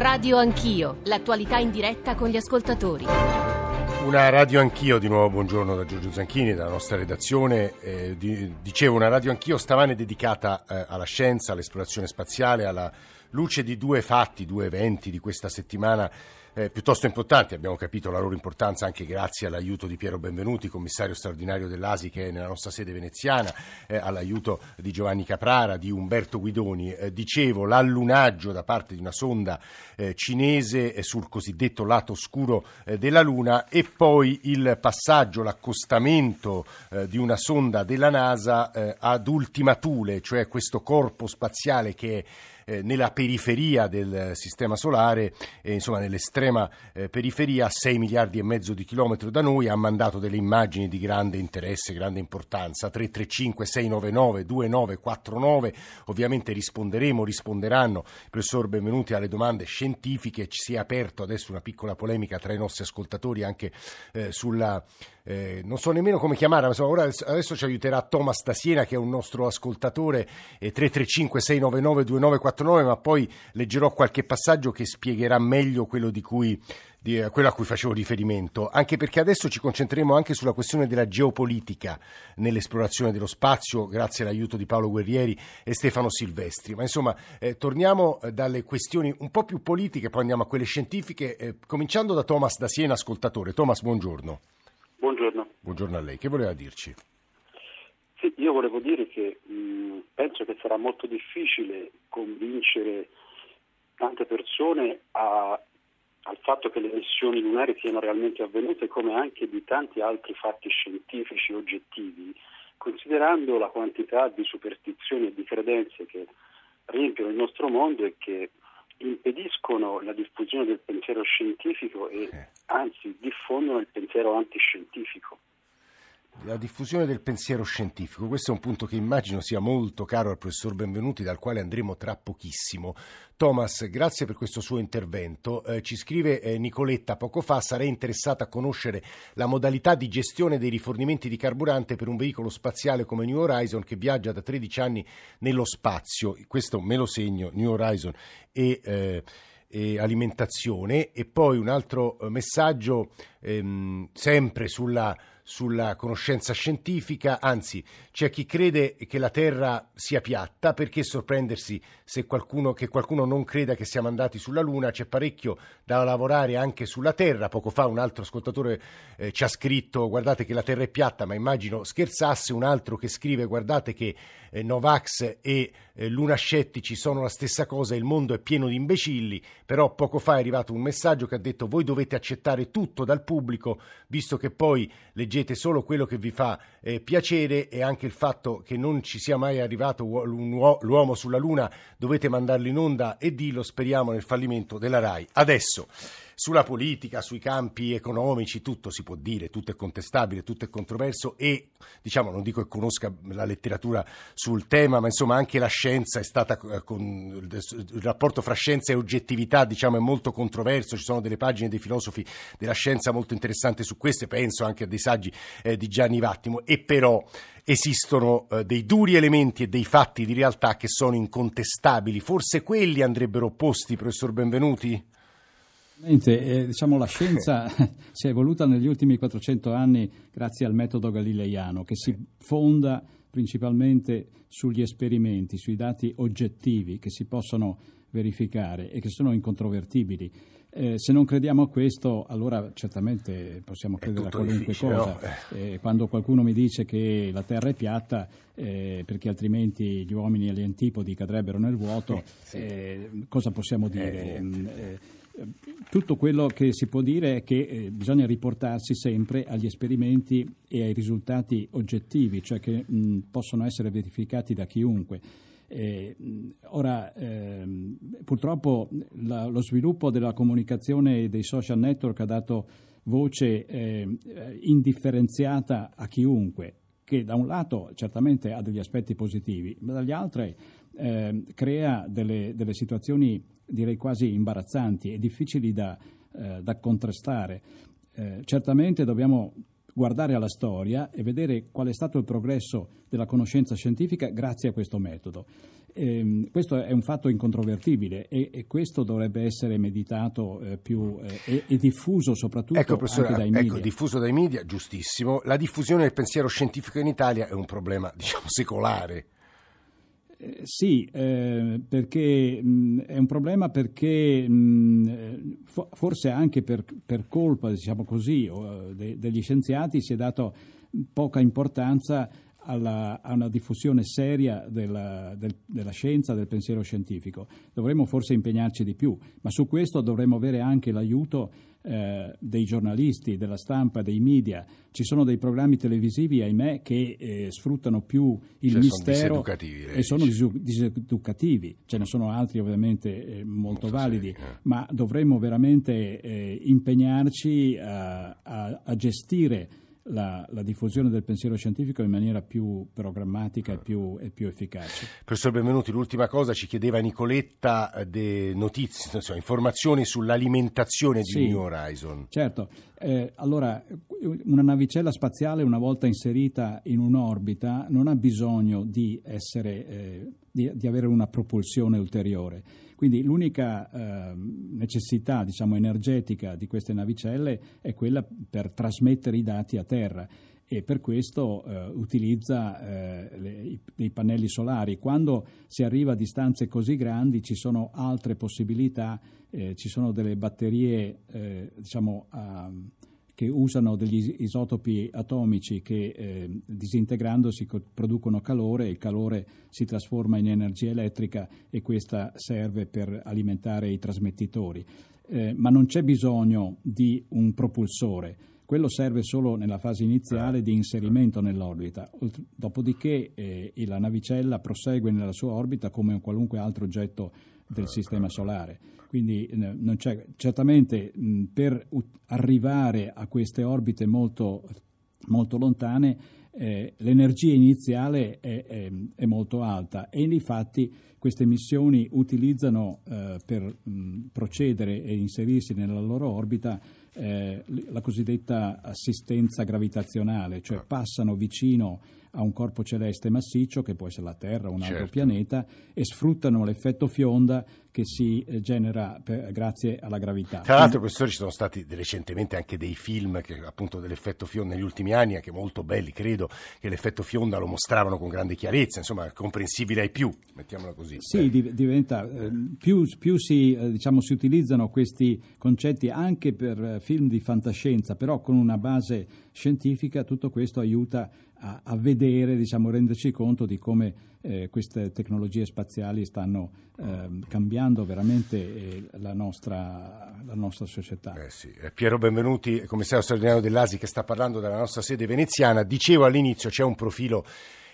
Radio Anch'io, l'attualità in diretta con gli ascoltatori. Una radio anch'io, di nuovo buongiorno da Giorgio Zanchini, dalla nostra redazione. Eh, di, dicevo, una radio anch'io stamane dedicata eh, alla scienza, all'esplorazione spaziale, alla luce di due fatti, due eventi di questa settimana eh, piuttosto importanti. Abbiamo capito la loro importanza anche grazie all'aiuto di Piero Benvenuti, commissario straordinario dell'ASI che è nella nostra sede veneziana, eh, all'aiuto di Giovanni Caprara, di Umberto Guidoni. Eh, dicevo, l'allunaggio da parte di una sonda eh, cinese eh, sul cosiddetto lato oscuro eh, della Luna e poi il passaggio, l'accostamento di una sonda della NASA ad Ultima Thule, cioè questo corpo spaziale che è nella periferia del sistema solare, insomma nell'estrema eh, periferia, a 6 miliardi e mezzo di chilometri da noi, ha mandato delle immagini di grande interesse, grande importanza. 335 699 2949, ovviamente risponderemo, risponderanno professor Benvenuti alle domande scientifiche, ci si è aperto adesso una piccola polemica tra i nostri ascoltatori anche eh, sulla eh, non so nemmeno come chiamarla, ma insomma, ora, adesso ci aiuterà Thomas da Siena che è un nostro ascoltatore, eh, 335 699 2949, ma poi leggerò qualche passaggio che spiegherà meglio quello di cui di eh, quello a cui facevo riferimento, anche perché adesso ci concentreremo anche sulla questione della geopolitica nell'esplorazione dello spazio, grazie all'aiuto di Paolo Guerrieri e Stefano Silvestri. Ma insomma, eh, torniamo eh, dalle questioni un po' più politiche, poi andiamo a quelle scientifiche, eh, cominciando da Thomas da Siena, ascoltatore. Thomas, buongiorno. Buongiorno. A lei, che voleva dirci? Sì, io volevo dire che mh, penso che sarà molto difficile convincere tante persone a, al fatto che le missioni lunari siano realmente avvenute, come anche di tanti altri fatti scientifici oggettivi, considerando la quantità di superstizioni e di credenze che riempiono il nostro mondo e che impediscono la diffusione del pensiero scientifico e anzi diffondono il pensiero antiscientifico. La diffusione del pensiero scientifico, questo è un punto che immagino sia molto caro al professor Benvenuti, dal quale andremo tra pochissimo. Thomas, grazie per questo suo intervento. Eh, ci scrive eh, Nicoletta poco fa, sarei interessata a conoscere la modalità di gestione dei rifornimenti di carburante per un veicolo spaziale come New Horizon che viaggia da 13 anni nello spazio. Questo me lo segno, New Horizon e... Eh, e alimentazione e poi un altro eh, messaggio ehm, sempre sulla sulla conoscenza scientifica, anzi c'è chi crede che la Terra sia piatta, perché sorprendersi se qualcuno, che qualcuno non creda che siamo andati sulla Luna, c'è parecchio da lavorare anche sulla Terra, poco fa un altro ascoltatore eh, ci ha scritto guardate che la Terra è piatta, ma immagino scherzasse, un altro che scrive guardate che eh, Novax e eh, lunascettici sono la stessa cosa, il mondo è pieno di imbecilli, però poco fa è arrivato un messaggio che ha detto voi dovete accettare tutto dal pubblico, visto che poi leggete leggete solo quello che vi fa eh, piacere e anche il fatto che non ci sia mai arrivato l'uomo sulla Luna, dovete mandarlo in onda e dillo, speriamo nel fallimento della RAI. Adesso sulla politica, sui campi economici, tutto si può dire, tutto è contestabile, tutto è controverso e, diciamo, non dico che conosca la letteratura sul tema, ma insomma anche la scienza è stata, eh, con, il rapporto fra scienza e oggettività, diciamo, è molto controverso, ci sono delle pagine dei filosofi della scienza molto interessanti su queste, penso anche a dei saggi eh, di Gianni Vattimo, e però esistono eh, dei duri elementi e dei fatti di realtà che sono incontestabili, forse quelli andrebbero opposti, professor Benvenuti? Eh, diciamo, la scienza si è evoluta negli ultimi 400 anni grazie al metodo galileiano che si fonda principalmente sugli esperimenti, sui dati oggettivi che si possono verificare e che sono incontrovertibili. Eh, se non crediamo a questo, allora certamente possiamo credere a qualunque cosa. No? Eh, quando qualcuno mi dice che la Terra è piatta, eh, perché altrimenti gli uomini e gli antipodi cadrebbero nel vuoto, sì. Eh, cosa possiamo dire? Mm, tutto quello che si può dire è che eh, bisogna riportarsi sempre agli esperimenti e ai risultati oggettivi, cioè che mh, possono essere verificati da chiunque. Eh, ora, ehm, purtroppo la, lo sviluppo della comunicazione e dei social network ha dato voce eh, indifferenziata a chiunque, che da un lato certamente ha degli aspetti positivi, ma dagli altri eh, crea delle, delle, situazioni direi quasi imbarazzanti e difficili da, eh, da contrastare. Eh, certamente dobbiamo guardare alla storia e vedere qual è stato il progresso della conoscenza scientifica grazie a questo metodo. Eh, questo è un fatto incontrovertibile e, e questo dovrebbe essere meditato eh, più eh, e, diffuso soprattutto ecco, anche dai media. Ecco, diffuso dai media, giustissimo. La diffusione del pensiero scientifico in Italia è un problema, diciamo, secolare. Eh, sì, eh, perché mh, è un problema perché mh, forse anche per, per colpa, diciamo così, o, de, degli scienziati si è dato poca importanza alla, a una diffusione seria della, del, della, scienza, del pensiero scientifico. Dovremmo forse impegnarci di più, ma su questo dovremmo avere anche l'aiuto eh, dei giornalisti, della stampa, dei media. Ci sono dei programmi televisivi, ahimè, che eh, sfruttano più il cioè mistero sono e sono disu- diseducativi. Ce ne sono altri ovviamente eh, molto, molto, validi, seri, eh. ma dovremmo veramente eh, impegnarci a, a, a gestire la, la, diffusione del pensiero scientifico in maniera più programmatica e più, e più, efficace. Professor Benvenuti, l'ultima cosa ci chiedeva Nicoletta eh, notizie, insomma, informazioni sull'alimentazione di sì, New Horizon. Certo, eh, allora una navicella spaziale una volta inserita in un'orbita non ha bisogno di, essere, eh, di, di avere una propulsione ulteriore quindi l'unica eh, necessità diciamo, energetica di queste navicelle è quella per trasmettere i dati a terra e per questo eh, utilizza eh, le, dei pannelli solari. Quando si arriva a distanze così grandi ci sono altre possibilità, eh, ci sono delle batterie eh, diciamo, a, che usano degli isotopi atomici che eh, disintegrandosi producono calore, il calore si trasforma in energia elettrica e questa serve per alimentare i trasmettitori. Eh, ma non c'è bisogno di un propulsore, quello serve solo nella fase iniziale di inserimento nell'orbita, dopodiché eh, la navicella prosegue nella sua orbita come un qualunque altro oggetto del sistema solare. Quindi non c'è, certamente mh, per arrivare a queste orbite molto, molto lontane eh, l'energia iniziale è, è, è, molto alta e infatti queste missioni utilizzano eh, per mh, procedere e inserirsi nella loro orbita eh, la cosiddetta assistenza gravitazionale, cioè passano vicino a un corpo celeste massiccio, che può essere la Terra o un altro certo. pianeta, e sfruttano l'effetto fionda che si eh, genera per, grazie alla gravità. Tra l'altro, professore, ci sono stati recentemente anche dei film che, appunto dell'effetto fionda negli ultimi anni, anche molto belli, credo, che l'effetto fionda lo mostravano con grande chiarezza, insomma, comprensibile ai più, mettiamola così. Sì, di, diventa, eh, più, più si, eh, diciamo, si, utilizzano questi concetti anche per film di fantascienza, però con una base scientifica, tutto questo aiuta a, a vedere, diciamo, renderci conto di come eh, queste tecnologie spaziali stanno eh, cambiando veramente eh, la, nostra, la, nostra, società. Eh sì. Eh, Piero Benvenuti, commissario straordinario dell'ASI che sta parlando della nostra sede veneziana, dicevo all'inizio c'è un profilo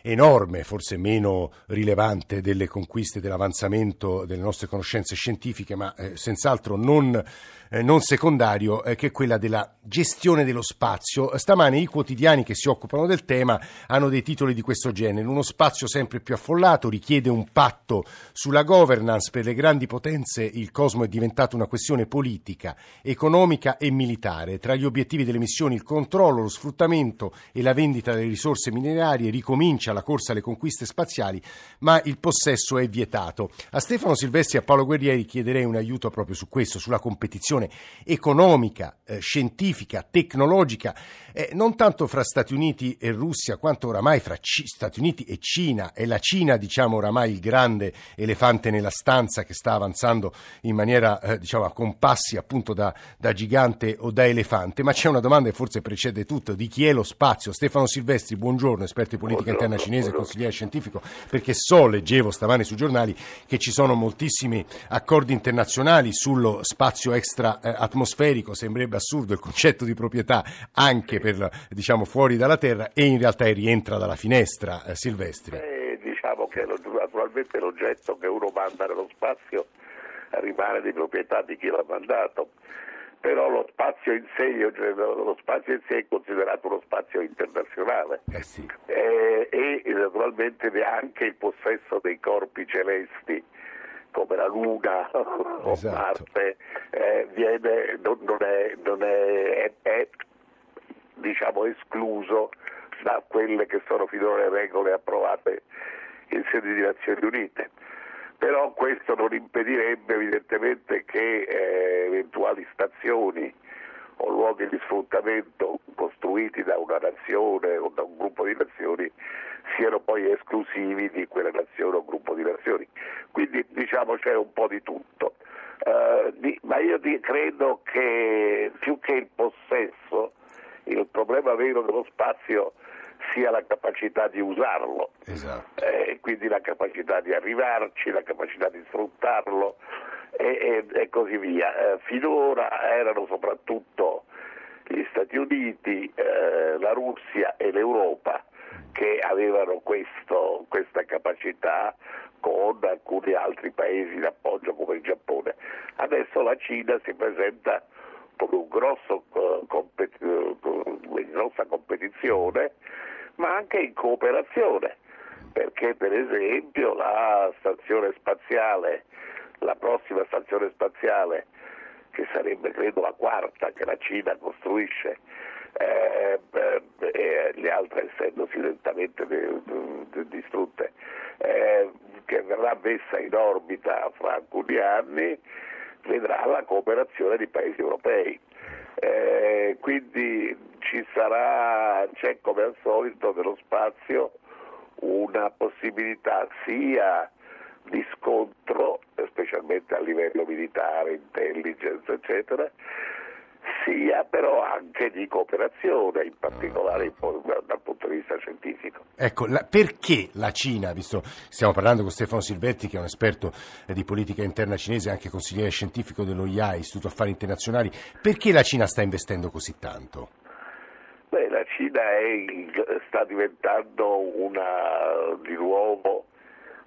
enorme, forse meno rilevante delle conquiste dell'avanzamento delle nostre conoscenze scientifiche, ma eh, senz'altro non eh, non secondario, eh, che è quella della gestione dello spazio. Stamane i quotidiani che si occupano del tema hanno dei titoli di questo genere. Uno spazio sempre più affollato richiede un patto sulla governance. Per le grandi potenze il cosmo è diventato una questione politica, economica e militare. Tra gli obiettivi delle missioni il controllo, lo sfruttamento e la vendita delle risorse minerarie ricomincia la corsa alle conquiste spaziali, ma il possesso è vietato. A Stefano Silvestri e a Paolo Guerrieri chiederei un aiuto proprio su questo, sulla competizione economica, eh, scientifica, tecnologica, eh, non tanto fra Stati Uniti e Russia, quanto oramai fra C- Stati Uniti e Cina. È la Cina, diciamo, oramai il grande elefante nella stanza che sta avanzando in maniera, eh, diciamo, a compassi appunto da, da, gigante o da elefante. Ma c'è una domanda che forse precede tutto: di chi è lo spazio? Stefano Silvestri, buongiorno, esperto di politica buongiorno, interna cinese, buongiorno. consigliere scientifico, perché so, leggevo stamane sui giornali, che ci sono moltissimi accordi internazionali sullo spazio extra extra eh, atmosferico, sembrerebbe assurdo il concetto di proprietà anche per, diciamo, fuori dalla Terra e in realtà rientra dalla finestra, eh, Silvestri. Eh, diciamo che naturalmente l'oggetto che uno manda nello spazio rimane di proprietà di chi l'ha mandato però lo spazio in sé, cioè lo spazio in sé è considerato uno spazio internazionale eh sì. eh, e naturalmente neanche il possesso dei corpi celesti come la Luna o esatto. Marte eh, viene, non, non, è, non è, è diciamo, escluso da quelle che sono finora le regole approvate in sede di Nazioni Unite. però questo non impedirebbe evidentemente che eh, eventuali stazioni o luoghi di sfruttamento costruiti da una nazione o da un gruppo di nazioni siano poi esclusivi di quella nazione o gruppo di nazioni. Quindi diciamo c'è un po' di tutto. Uh, di, ma io di, credo che più che il possesso, il problema vero dello spazio sia la capacità di usarlo, esatto. eh, quindi la capacità di arrivarci, la capacità di sfruttarlo e, e, e così via. Eh, finora erano soprattutto gli Stati Uniti, eh, la Russia e l'Europa che avevano questo, questa capacità con alcuni altri paesi d'appoggio come il Giappone. Adesso la Cina si presenta come un grosso, uh, compet- uh, grossa competizione, ma anche in cooperazione, perché per esempio la stazione spaziale, la prossima stazione spaziale, che sarebbe credo la quarta che la Cina costruisce, eh, eh, le altre essendosi lentamente distrutte, eh, che verrà messa in orbita fra alcuni anni, vedrà la cooperazione di paesi europei. Eh, quindi sarà, c'è come al solito nello spazio una possibilità sia di scontro, specialmente a livello militare, intelligence, eccetera, sia però anche di cooperazione, in particolare dal punto di vista scientifico. Ecco, la, perché la Cina, visto stiamo parlando con Stefano Silvetti che è un esperto eh, di politica interna cinese, anche consigliere scientifico dello IAI, Istituto Affari Internazionali, perché la Cina sta investendo così tanto? Beh, la Cina è, sta diventando una, di nuovo,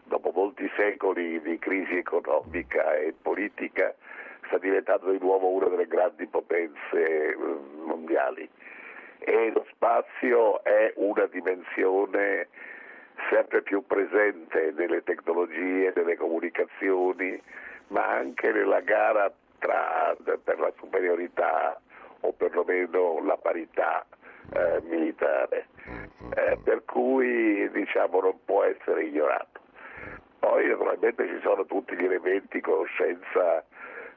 dopo molti secoli di crisi economica e politica, sta diventando di nuovo una delle grandi potenze eh, mondiali e lo spazio è una dimensione sempre più presente nelle tecnologie, nelle comunicazioni, ma anche nella gara tra, per la superiorità o perlomeno la parità eh, militare, eh, per cui diciamo non può essere ignorato. Poi naturalmente ci sono tutti gli elementi conoscenza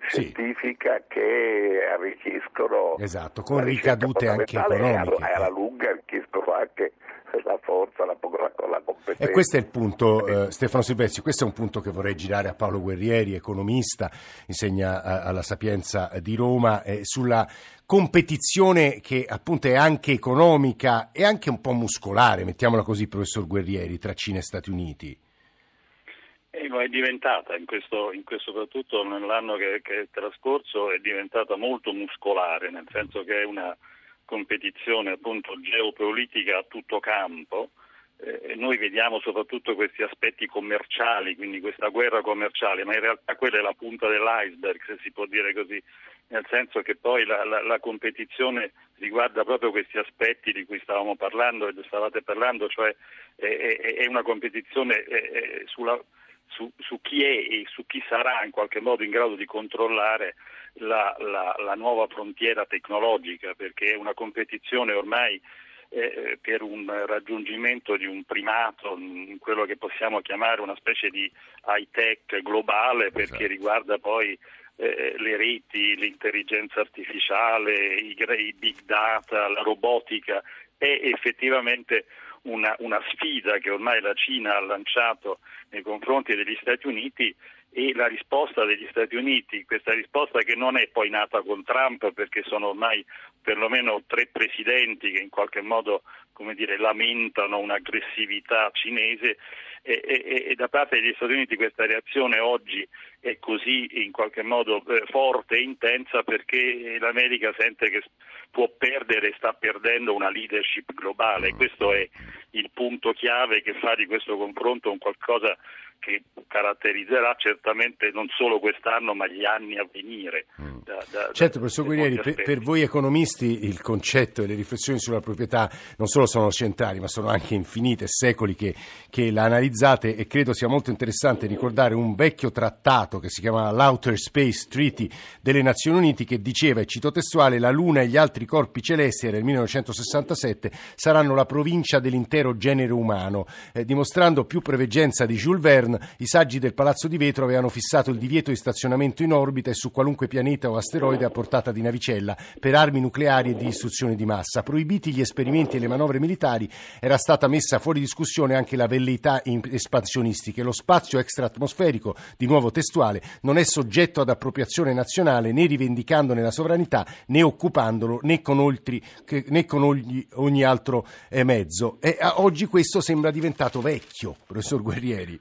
scientifica sì. che arricchiscono esatto, con ricadute anche economiche e alla lunga arricchiscono anche la forza, la, la, la competenza. E questo è il punto, eh, Stefano Silvestri, questo è un punto che vorrei girare a Paolo Guerrieri, economista, insegna a, alla Sapienza di Roma, eh, sulla competizione che appunto è anche economica e anche un po' muscolare, mettiamola così, professor Guerrieri, tra Cina e Stati Uniti. Eh, è diventata, in questo, in questo, soprattutto nell'anno che, che, è trascorso, è diventata molto muscolare, nel senso che è una competizione appunto geopolitica a tutto campo. Eh, noi vediamo soprattutto questi aspetti commerciali, quindi questa guerra commerciale, ma in realtà quella è la punta dell'iceberg, se si può dire così, nel senso che poi la, la, la competizione riguarda proprio questi aspetti di cui stavamo parlando e stavate parlando, cioè è, è, è una competizione è, sulla su, su, chi è e su chi sarà in qualche modo in grado di controllare la, la, la nuova frontiera tecnologica, perché è una competizione ormai eh, per un raggiungimento di un primato, in quello che possiamo chiamare una specie di high tech globale, perché esatto. riguarda poi eh, le reti, l'intelligenza artificiale, i, i big data, la robotica, è effettivamente una, una sfida che ormai la Cina ha lanciato nei confronti degli Stati Uniti e la risposta degli Stati Uniti, questa risposta che non è poi nata con Trump perché sono ormai perlomeno tre presidenti che in qualche modo dire, lamentano un'aggressività cinese e, e, e, da parte degli Stati Uniti questa reazione oggi è così in qualche modo eh, forte e intensa perché l'America sente che può perdere e sta perdendo una leadership globale. Questo è il punto chiave che fa di questo confronto un qualcosa che caratterizzerà certamente non solo quest'anno ma gli anni a venire. Mm. Da, da, certo, professor Guerrieri, per, per, voi economisti il concetto e le riflessioni sulla proprietà non solo sono centrali ma sono anche infinite, secoli che, che la analizzate e credo sia molto interessante ricordare un vecchio trattato che si chiama l'Outer Space Treaty delle Nazioni Unite che diceva, e cito testuale, la Luna e gli altri corpi celesti era il 1967 saranno la provincia dell'intero genere umano, eh, dimostrando più preveggenza di Jules Verne Saturn, i saggi del Palazzo di Vetro avevano fissato il divieto di stazionamento in orbita e su qualunque pianeta o asteroide a portata di navicella per armi nucleari e di distruzione di massa. Proibiti gli esperimenti e le manovre militari, era stata messa fuori discussione anche la velleità espansionistiche. Lo spazio extraatmosferico, di nuovo testuale, non è soggetto ad appropriazione nazionale né rivendicandone la sovranità né occupandolo né con, oltre, né con ogni, ogni, altro eh, mezzo. E, oggi questo sembra diventato vecchio, professor Guerrieri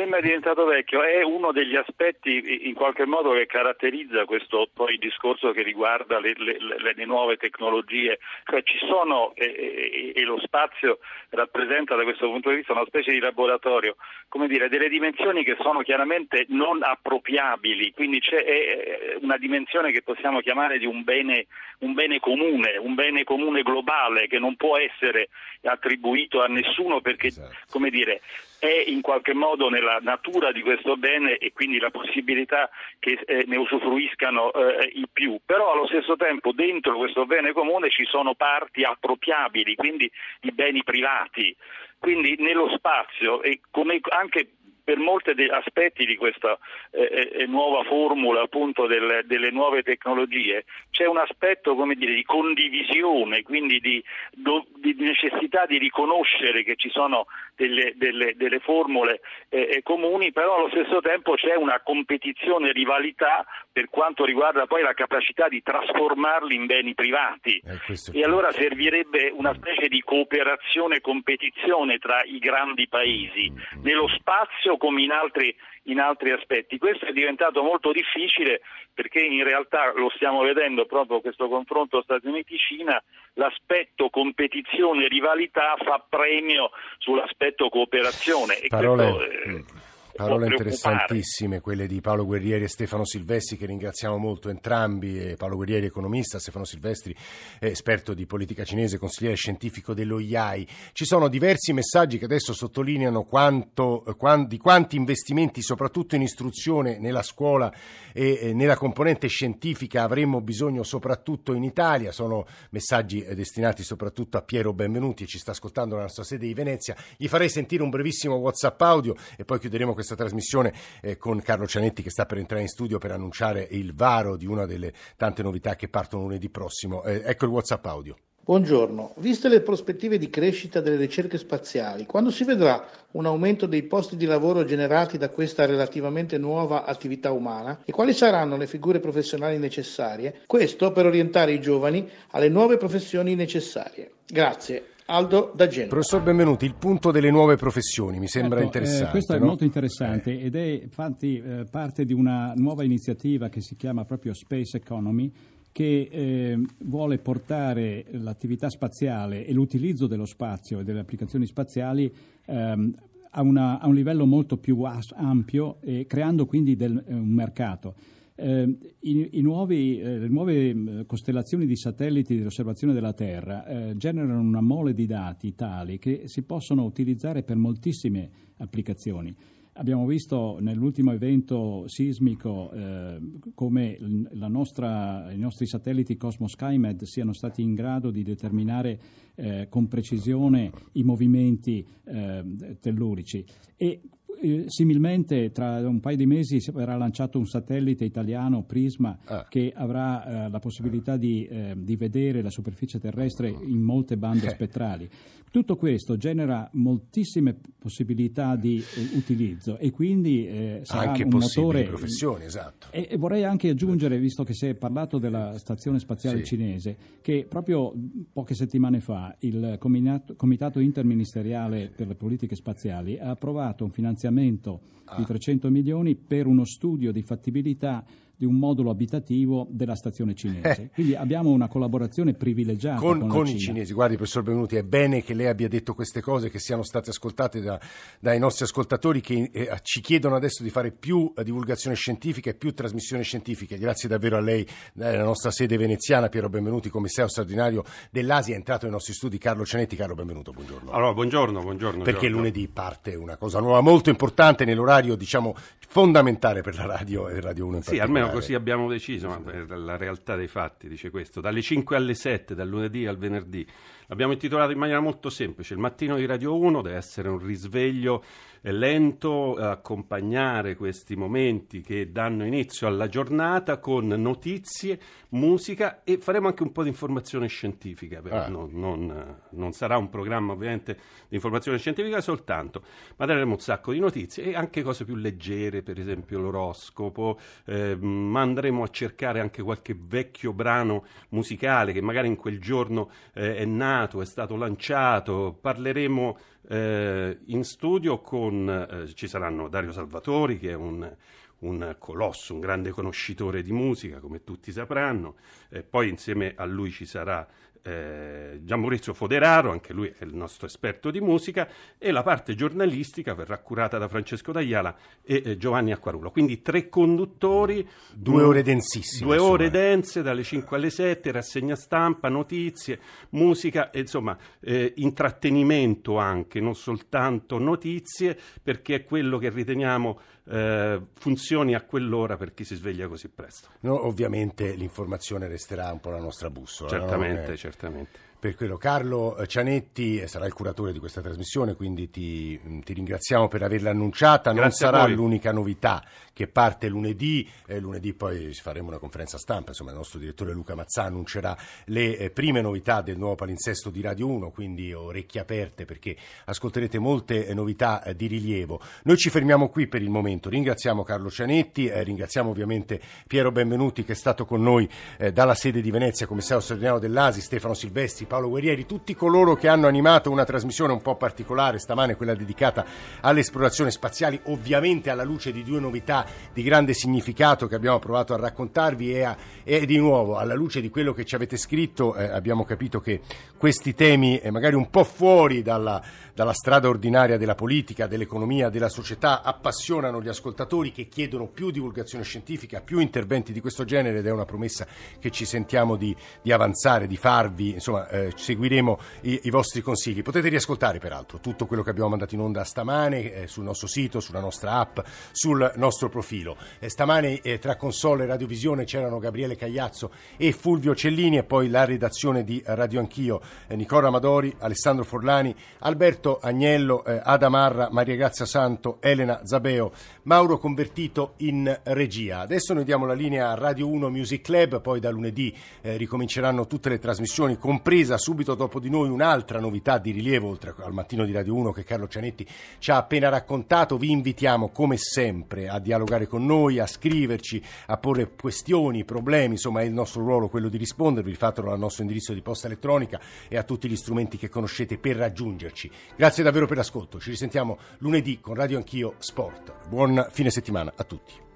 sembra diventato vecchio, è uno degli aspetti in qualche modo che caratterizza questo poi discorso che riguarda le, le, le nuove tecnologie, cioè ci sono e, e, lo spazio rappresenta da questo punto di vista una specie di laboratorio, come dire, delle dimensioni che sono chiaramente non appropriabili, quindi c'è una dimensione che possiamo chiamare di un bene, un bene comune, un bene comune globale che non può essere attribuito a nessuno perché, esatto. come dire, è in qualche modo nella natura di questo bene e quindi la possibilità che eh, ne usufruiscano eh, i più, però allo stesso tempo dentro questo bene comune ci sono parti appropriabili, quindi i beni privati. Quindi nello spazio e come anche per molti aspetti di questa eh, eh, nuova formula appunto del, delle nuove tecnologie c'è un aspetto dire, di condivisione, quindi di, do, di, necessità di riconoscere che ci sono delle, delle, delle formule eh, eh comuni, però allo stesso tempo c'è una competizione, rivalità per quanto riguarda poi la capacità di trasformarli in beni privati. Eh, e allora servirebbe una specie di cooperazione e competizione tra i grandi paesi. Mm-hmm. nello spazio come in altri, in altri aspetti. Questo è diventato molto difficile perché in realtà lo stiamo vedendo proprio questo confronto Stati Uniti-Cina, l'aspetto competizione e rivalità fa premio sull'aspetto cooperazione. E Parole... questo, eh, mm. Parole interessantissime, quelle di Paolo Guerrieri e Stefano Silvestri, che ringraziamo molto entrambi. Paolo Guerrieri, economista, Stefano Silvestri, esperto di politica cinese, consigliere scientifico dello IAI. Ci sono diversi messaggi che adesso sottolineano quanto, di quanti investimenti, soprattutto in istruzione, nella scuola e nella componente scientifica, avremmo bisogno soprattutto in Italia. Sono messaggi destinati soprattutto a Piero Benvenuti, che ci sta ascoltando nella nostra sede di Venezia. Gli farei sentire un brevissimo WhatsApp audio e poi chiuderemo questa trasmissione eh, con Carlo Cianetti che sta per entrare in studio per annunciare il varo di una delle tante novità che partono lunedì prossimo. Eh, ecco il WhatsApp audio. Buongiorno, viste le prospettive di crescita delle ricerche spaziali, quando si vedrà un aumento dei posti di lavoro generati da questa relativamente nuova attività umana e quali saranno le figure professionali necessarie? Questo per orientare i giovani alle nuove professioni necessarie. Grazie. Aldo da Genova. Professor Benvenuti, il punto delle nuove professioni mi sembra ecco, interessante. Eh, questo no? è molto interessante eh. ed è infatti eh, parte di una nuova iniziativa che si chiama proprio Space Economy che eh, vuole portare l'attività spaziale e l'utilizzo dello spazio e delle applicazioni spaziali ehm, a, una, a, un livello molto più ampio e creando quindi del, eh, un mercato. Eh, i, i nuovi, eh, le nuove mm, costellazioni di satelliti di osservazione della Terra eh, generano una mole di dati tali che si possono utilizzare per moltissime applicazioni. Abbiamo visto nell'ultimo evento sismico eh, come nostra, i nostri satelliti Cosmos SkyMed siano stati in grado di determinare eh, con precisione i movimenti eh, tellurici e eh, similmente, tra un paio di mesi verrà lanciato un satellite italiano, Prisma, ah. che avrà eh, la possibilità di, eh, di, vedere la superficie terrestre in molte bande eh. spettrali. Tutto questo genera moltissime possibilità di eh, utilizzo e quindi eh, sarà anche un motore. professioni, esatto. E, e, vorrei anche aggiungere, visto che si è parlato della stazione spaziale sì. cinese, che proprio poche settimane fa il Comitato, Comitato Interministeriale per le politiche spaziali ha approvato un finanziamento ah. di 300 milioni per uno studio di fattibilità di un modulo abitativo della stazione cinese. Eh. Quindi abbiamo una collaborazione privilegiata con, con, con i cinesi. Guardi, professor Benvenuti, è bene che lei abbia detto queste cose, che siano state ascoltate da, dai nostri ascoltatori che eh, ci chiedono adesso di fare più eh, divulgazione scientifica e più trasmissione scientifica. Grazie davvero a lei, nella nostra sede veneziana. Piero Benvenuti, commissario straordinario dell'Asia, è entrato nei nostri studi Carlo Cianetti. Carlo, benvenuto, buongiorno. Allora, buongiorno, buongiorno. Perché Giorgio. lunedì parte una cosa nuova molto importante nell'orario, diciamo, fondamentale per la radio e Radio 1 in Sì, almeno così abbiamo deciso, ma la realtà dei fatti dice questo, dalle 5 alle 7, dal lunedì al venerdì. L'abbiamo intitolato in maniera molto semplice, il mattino di Radio 1 deve essere un risveglio lento, accompagnare questi momenti che danno inizio alla giornata con notizie, musica e faremo anche un po' di informazione scientifica. Ah. Non, non, non, sarà un programma ovviamente di informazione scientifica soltanto, ma daremo un sacco di notizie e anche cose più leggere, per esempio l'oroscopo, eh, ma andremo a cercare anche qualche vecchio brano musicale che magari in quel giorno eh, è nato, è stato lanciato, parleremo eh, in studio con, eh, ci saranno Dario Salvatori che è un, un, colosso, un grande conoscitore di musica come tutti sapranno, poi insieme a lui ci sarà eh, Gian Maurizio Foderaro, anche lui è il nostro esperto di musica, e la parte giornalistica verrà curata da Francesco Dagliala e eh, Giovanni Acquarulo. Quindi tre conduttori, due ore densissime. Due insomma. ore dense dalle 5 alle 7, rassegna stampa, notizie, musica, e, insomma eh, intrattenimento anche, non soltanto notizie, perché è quello che riteniamo eh, funzioni a quell'ora per chi si sveglia così presto. No, ovviamente l'informazione resterà un po' la nostra bussola. Certamente, no? Eh, certamente per quello. Carlo Cianetti eh, sarà il curatore di questa trasmissione, quindi ti, mm, ti ringraziamo per averla annunciata. Non Grazie sarà l'unica novità che parte lunedì, eh, lunedì poi faremo una conferenza stampa, insomma il nostro direttore Luca Mazzà annuncerà le eh, prime novità del nuovo palinsesto di Radio 1, quindi orecchie aperte perché ascolterete molte eh, novità eh, di rilievo. Noi ci fermiamo qui per il momento, ringraziamo Carlo Cianetti, eh, ringraziamo ovviamente Piero Benvenuti che è stato con noi dalla sede di Venezia, commissario straordinario dell'ASI, Stefano Silvestri, Paolo Guerrieri, tutti coloro che hanno animato una trasmissione un po' particolare stamane, quella dedicata alle esplorazioni spaziali, ovviamente alla luce di due novità di grande significato che abbiamo provato a raccontarvi e, a, e di nuovo alla luce di quello che ci avete scritto eh, abbiamo capito che questi temi, eh, magari un po' fuori dalla, dalla strada ordinaria della politica, dell'economia, della società, appassionano gli ascoltatori che chiedono più divulgazione scientifica, più interventi di questo genere ed è una promessa che ci sentiamo di, di avanzare, di farvi, insomma eh, seguiremo i, i, vostri consigli. Potete riascoltare peraltro tutto quello che abbiamo mandato in onda stamane eh, sul nostro sito, sulla nostra app, sul nostro profilo. Eh, stamane eh, tra console e radiovisione c'erano Gabriele Cagliazzo e Fulvio Cellini e poi la redazione di Radio Anch'io, eh, Nicola Amadori, Alessandro Forlani, Alberto Agnello, eh, Ada Marra, Maria Grazia Santo, Elena Zabeo, Mauro Convertito in regia. Adesso noi diamo la linea a Radio 1 Music Club, poi da lunedì eh, ricominceranno tutte le trasmissioni, compresa subito dopo di noi un'altra novità di rilievo, oltre al mattino di Radio 1 che Carlo Cianetti ci ha appena raccontato. Vi invitiamo come sempre a dialogare con noi, a scriverci, a porre questioni, problemi, insomma è il nostro ruolo quello di rispondervi, fatelo al nostro indirizzo di posta elettronica e a tutti gli strumenti che conoscete per raggiungerci. Grazie davvero per l'ascolto, ci risentiamo lunedì con Radio Anch'io Sport. Buon fine settimana a tutti.